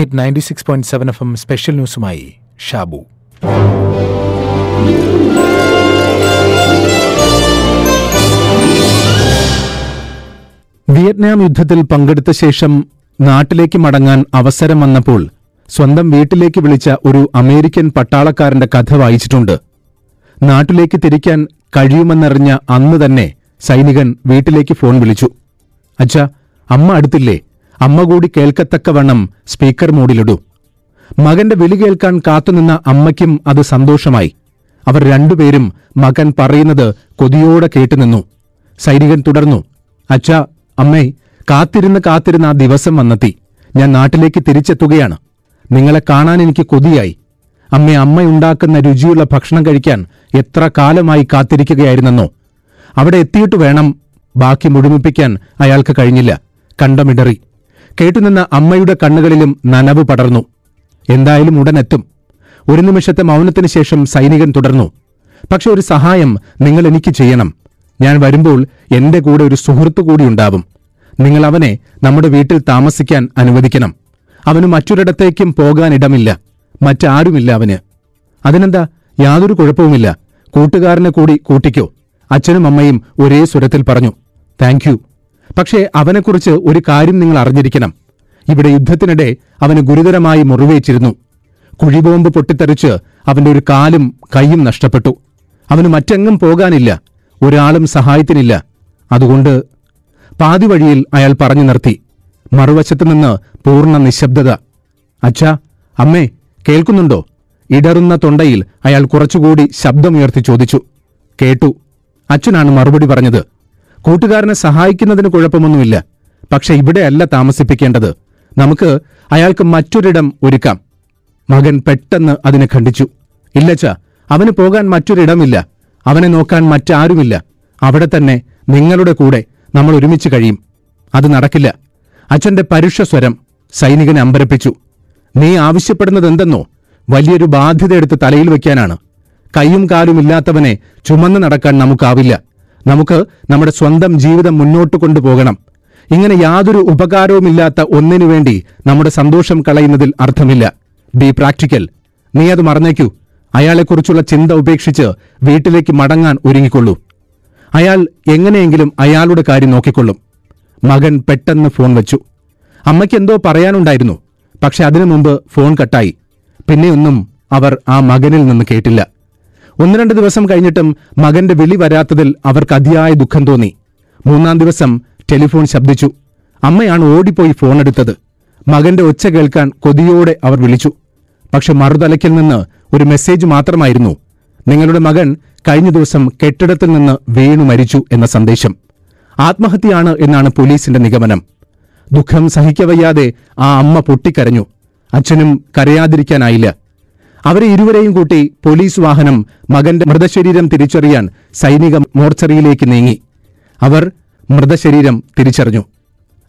Hit ninety six point seven F M special ന്യൂസുമായി Shabu. Vietnam യുദ്ധത്തിൽ പങ്കെടുത്ത ശേഷം നാട്ടിലേക്ക് മടങ്ങാൻ അവസരം വന്നപ്പോൾ സ്വന്തം വീട്ടിലേക്ക് വിളിച്ച ഒരു അമേരിക്കൻ പട്ടാളക്കാരന്റെ കഥ വായിച്ചിട്ടുണ്ട്. നാട്ടിലേക്ക് തിരിക്കാൻ കഴിയുമെന്നറിഞ്ഞ അന്ന് തന്നെ സൈനികൻ വീട്ടിലേക്ക് ഫോൺ വിളിച്ചു. അച്ഛ അമ്മ അടുത്തില്ലേ? അമ്മ കൂടി കേൾക്കത്തക്കവണ്ണം സ്പീക്കർ മോഡിലിടൂ മകന്റെ വിളി കേൾക്കാൻ കാത്തുനിന്ന അമ്മയ്ക്കും അത് സന്തോഷമായി. അവർ രണ്ടുപേരും മകൻ പറയുന്നത് കൊതിയോടെ കേട്ടുനിന്നു. സൈനികൻ തുടർന്നു അച്ഛാ അമ്മേ കാത്തിരുന്ന് കാത്തിരുന്ന ആ ദിവസം വന്നെത്തി. ഞാൻ നാട്ടിലേക്ക് തിരിച്ചെത്തുകയാണ്. നിങ്ങളെ കാണാൻ എനിക്ക് കൊതിയായി. അമ്മേ അമ്മയുണ്ടാക്കുന്ന രുചിയുള്ള ഭക്ഷണം കഴിക്കാൻ എത്ര കാലമായി കാത്തിരിക്കുകയായിരുന്നെന്നോ. അവിടെ എത്തിയിട്ട് വേണം ബാക്കി മുഴുമിപ്പിക്കാൻ അയാൾക്ക് കഴിഞ്ഞില്ല. കണ്ടമിടറി. കേട്ടുനിന്ന അമ്മയുടെ കണ്ണുകളിലും നനവ് പടർന്നു. എന്തായാലും ഉടനെത്തും. ഒരു നിമിഷത്തെ മൗനത്തിന് ശേഷം സൈനികൻ തുടർന്നു. പക്ഷെ ഒരു സഹായം നിങ്ങൾ എനിക്ക് ചെയ്യണം. ഞാൻ വരുമ്പോൾ എന്റെ കൂടെ ഒരു സുഹൃത്തു കൂടി ഉണ്ടാവും. നിങ്ങൾ അവനെ നമ്മുടെ വീട്ടിൽ താമസിക്കാൻ അനുവദിക്കണം. അവന് മറ്റൊരിടത്തേക്കും പോകാൻ ഇടമില്ല മറ്റാരുമില്ല അവന്. അതിനെന്താ? യാതൊരു കുഴപ്പവുമില്ല. കൂട്ടുകാരനെ കൂടി കൂട്ടിക്കോ. അച്ഛനും അമ്മയും ഒരേ സ്വരത്തിൽ പറഞ്ഞു. താങ്ക് പക്ഷേ അവനെക്കുറിച്ച് ഒരു കാര്യം നിങ്ങൾ അറിഞ്ഞിരിക്കണം. ഇവിടെ യുദ്ധത്തിനിടെ അവന് ഗുരുതരമായി മുറിവേച്ചിരുന്നു കുഴിബോംബ് പൊട്ടിത്തെറിച്ച് അവന്റെ ഒരു കാലും കൈയും നഷ്ടപ്പെട്ടു. അവന് മറ്റെങ്ങും പോകാനില്ല. ഒരാളും സഹായത്തിനില്ല. അതുകൊണ്ട് പാതിവഴിയിൽ അയാൾ പറഞ്ഞു നിർത്തി. മറുവശത്തു നിന്ന് പൂർണ നിശബ്ദത. അച്ഛാ അമ്മേ കേൾക്കുന്നുണ്ടോ? ഇടറുന്ന തൊണ്ടയിൽ അയാൾ കുറച്ചുകൂടി ശബ്ദമുയർത്തി ചോദിച്ചു. കേട്ടു. അച്ഛനാണ് മറുപടി പറഞ്ഞത്. കൂട്ടുകാരനെ സഹായിക്കുന്നതിന് കുഴപ്പമൊന്നുമില്ല. പക്ഷെ ഇവിടെയല്ല താമസിപ്പിക്കേണ്ടത്. നമുക്ക് അയാൾക്ക് മറ്റൊരിടം ഒരുക്കാം. മകൻ പെട്ടെന്ന് അതിനെ ഖണ്ഡിച്ചു. ഇല്ലച്ച അവന് പോകാൻ മറ്റൊരിടമില്ല. അവനെ നോക്കാൻ മറ്റാരുമില്ല. അവിടെ തന്നെ നിങ്ങളുടെ കൂടെ നമ്മൾ ഒരുമിച്ച് കഴിയും. അത് നടക്കില്ല. അച്ഛന്റെ പരുഷ സ്വരം സൈനികനെ അമ്പരപ്പിച്ചു. നീ ആവശ്യപ്പെടുന്നത് എന്തെന്നോ? വലിയൊരു ബാധ്യത എടുത്ത് തലയിൽ വയ്ക്കാനാണ് കൈയും കാലും ഇല്ലാത്തവനെ ചുമന്ന് നടക്കാൻ നമുക്കാവില്ല. നമുക്ക് നമ്മുടെ സ്വന്തം ജീവിതം മുന്നോട്ട് കൊണ്ടുപോകണം. ഇങ്ങനെ യാതൊരു ഉപകാരവുമില്ലാത്ത ഒന്നിനു വേണ്ടി നമ്മുടെ സന്തോഷം കളയുന്നതിൽ അർത്ഥമില്ല. ബി പ്രാക്ടിക്കൽ നീ അത് മറന്നേക്കൂ. അയാളെക്കുറിച്ചുള്ള ചിന്ത ഉപേക്ഷിച്ച് വീട്ടിലേക്ക് മടങ്ങാൻ ഒരുങ്ങിക്കൊള്ളൂ. അയാൾ എങ്ങനെയെങ്കിലും അയാളുടെ കാര്യം നോക്കിക്കൊള്ളും. മകൻ പെട്ടെന്ന് ഫോൺ വെച്ചു. അമ്മയ്ക്ക് എന്തോ പറയാനുണ്ടായിരുന്നു. പക്ഷെ അതിനു മുമ്പ് ഫോൺ കട്ടായി. പിന്നെയൊന്നും അവർ ആ മകനിൽ നിന്ന് കേട്ടില്ല. ഒന്ന് രണ്ട് ദിവസം കഴിഞ്ഞിട്ടും മകന്റെ വിളി വരാത്തതിൽ അവർക്ക് അതിയായ ദുഃഖം തോന്നി. മൂന്നാം ദിവസം ടെലിഫോൺ ശബ്ദിച്ചു. അമ്മയാണ് ഓടിപ്പോയി ഫോൺ എടുത്തത് മകന്റെ ഒച്ച കേൾക്കാൻ കൊതിയോടെ അവർ വിളിച്ചു. പക്ഷെ മറുതലയ്ക്കിൽ നിന്ന് ഒരു മെസ്സേജ് മാത്രമായിരുന്നു. നിങ്ങളുടെ മകൻ കഴിഞ്ഞ ദിവസം കെട്ടിടത്തിൽ നിന്ന് വീണു മരിച്ചു എന്ന സന്ദേശം. ആത്മഹത്യയാണ് എന്നാണ് പോലീസിന്റെ നിഗമനം. ദുഃഖം സഹിക്കവയ്യാതെ ആ അമ്മ പൊട്ടിക്കരഞ്ഞു. അച്ഛനും കരയാതിരിക്കാനായില്ല. അവരെ ഇരുവരെയും കൂട്ടി പോലീസ് വാഹനം മകന്റെ മൃതശരീരം തിരിച്ചറിയാൻ സൈനിക മോർച്ചറിയിലേക്ക് നീങ്ങി. അവർ മൃതശരീരം തിരിച്ചറിഞ്ഞു.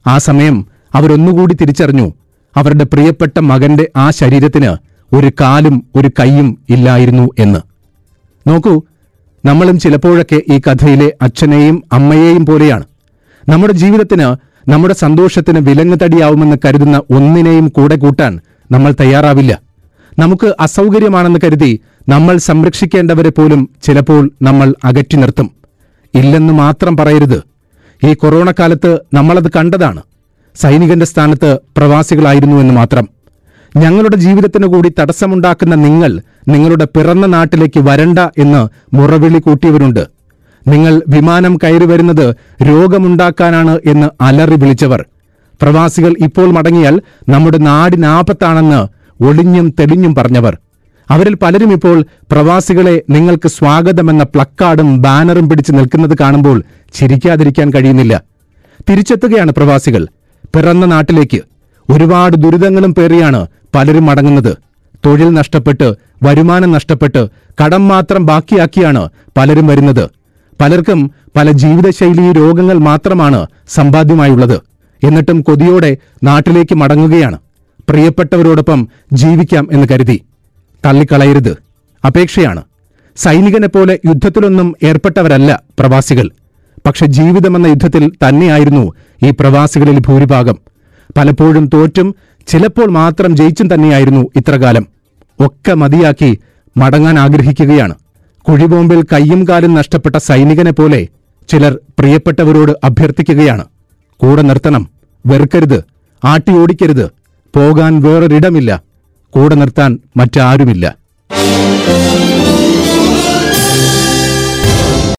ആ സമയം അവരൊന്നുകൂടി തിരിച്ചറിഞ്ഞു. അവരുടെ പ്രിയപ്പെട്ട മകന്റെ ആ ശരീരത്തിന് ഒരു കാലും ഒരു കൈയും ഇല്ലായിരുന്നു എന്ന്. നോക്കൂ നമ്മളും ചിലപ്പോഴൊക്കെ ഈ കഥയിലെ അച്ഛനെയും അമ്മയെയും പോലെയാണ്. നമ്മുടെ ജീവിതത്തിന് നമ്മുടെ സന്തോഷത്തിന് വിലങ്ങുതടിയാവുമെന്ന് കരുതുന്ന ഒന്നിനെയും കൂടെ കൂട്ടാൻ നമ്മൾ തയ്യാറാവില്ല. നമുക്ക് അസൗകര്യമാണെന്ന് കരുതി നമ്മൾ സംരക്ഷിക്കേണ്ടവരെ പോലും ചിലപ്പോൾ നമ്മൾ അകറ്റി നിർത്തും. ഇല്ലെന്ന് മാത്രം പറയരുത്. ഈ കൊറോണ കാലത്ത് നമ്മളത് കണ്ടതാണ്. സൈനികന്റെ സ്ഥാനത്ത് പ്രവാസികളായിരുന്നു എന്ന് മാത്രം. ഞങ്ങളുടെ ജീവിതത്തിന് കൂടി തടസ്സമുണ്ടാക്കുന്ന നിങ്ങൾ നിങ്ങളുടെ പിറന്ന നാട്ടിലേക്ക് വരണ്ട എന്ന് മുറവിളി കൂട്ടിയവരുണ്ട്. നിങ്ങൾ വിമാനം കയറി വരുന്നത് രോഗമുണ്ടാക്കാനാണ് എന്ന് അലറി വിളിച്ചവർ. പ്രവാസികൾ ഇപ്പോൾ മടങ്ങിയാൽ നമ്മുടെ നാടിനാപത്താണെന്ന് ഒളിഞ്ഞും തെളിഞ്ഞും പറഞ്ഞവർ. അവരിൽ പലരും ഇപ്പോൾ പ്രവാസികളെ നിങ്ങൾക്ക് സ്വാഗതമെന്ന പ്ലക്കാർഡും ബാനറും പിടിച്ച് നിൽക്കുന്നത് കാണുമ്പോൾ ചിരിക്കാതിരിക്കാൻ കഴിയുന്നില്ല. തിരിച്ചെത്തുകയാണ് പ്രവാസികൾ. പിറന്ന നാട്ടിലേക്ക് ഒരുപാട് ദുരിതങ്ങളും പേറിയാണ് പലരും മടങ്ങുന്നത്. തൊഴിൽ നഷ്ടപ്പെട്ട് വരുമാനം നഷ്ടപ്പെട്ട് കടം മാത്രം ബാക്കിയാക്കിയാണ് പലരും വരുന്നത്. പലർക്കും പല ജീവിതശൈലി രോഗങ്ങൾ മാത്രമാണ് സമ്പാദ്യമായുള്ളത്. എന്നിട്ടും കൊതിയോടെ നാട്ടിലേക്ക് മടങ്ങുകയാണ്. പ്രിയപ്പെട്ടവരോടൊപ്പം ജീവിക്കാം എന്ന് കരുതി. തള്ളിക്കളയരുത്. അപേക്ഷയാണ്. സൈനികനെ പോലെ യുദ്ധത്തിലൊന്നും ഏർപ്പെട്ടവരല്ല പ്രവാസികൾ. പക്ഷെ ജീവിതമെന്ന യുദ്ധത്തിൽ തന്നെയായിരുന്നു ഈ പ്രവാസികളിൽ ഭൂരിഭാഗം. പലപ്പോഴും തോറ്റും ചിലപ്പോൾ മാത്രം ജയിച്ചും തന്നെയായിരുന്നു ഇത്രകാലം. ഒക്കെ മതിയാക്കി മടങ്ങാൻ ആഗ്രഹിക്കുകയാണ്. കുഴിബോംബിൽ കയ്യും കാലും നഷ്ടപ്പെട്ട സൈനികനെ പോലെ ചിലർ പ്രിയപ്പെട്ടവരോട് അഭ്യർത്ഥിക്കുകയാണ്. കൂടെ നിർത്തണം. വെറുക്കരുത്. ആട്ടിയോടിക്കരുത് പോകാൻ വേറൊരിടമില്ല. കൂടെ നിർത്താൻ മറ്റാരുമില്ല.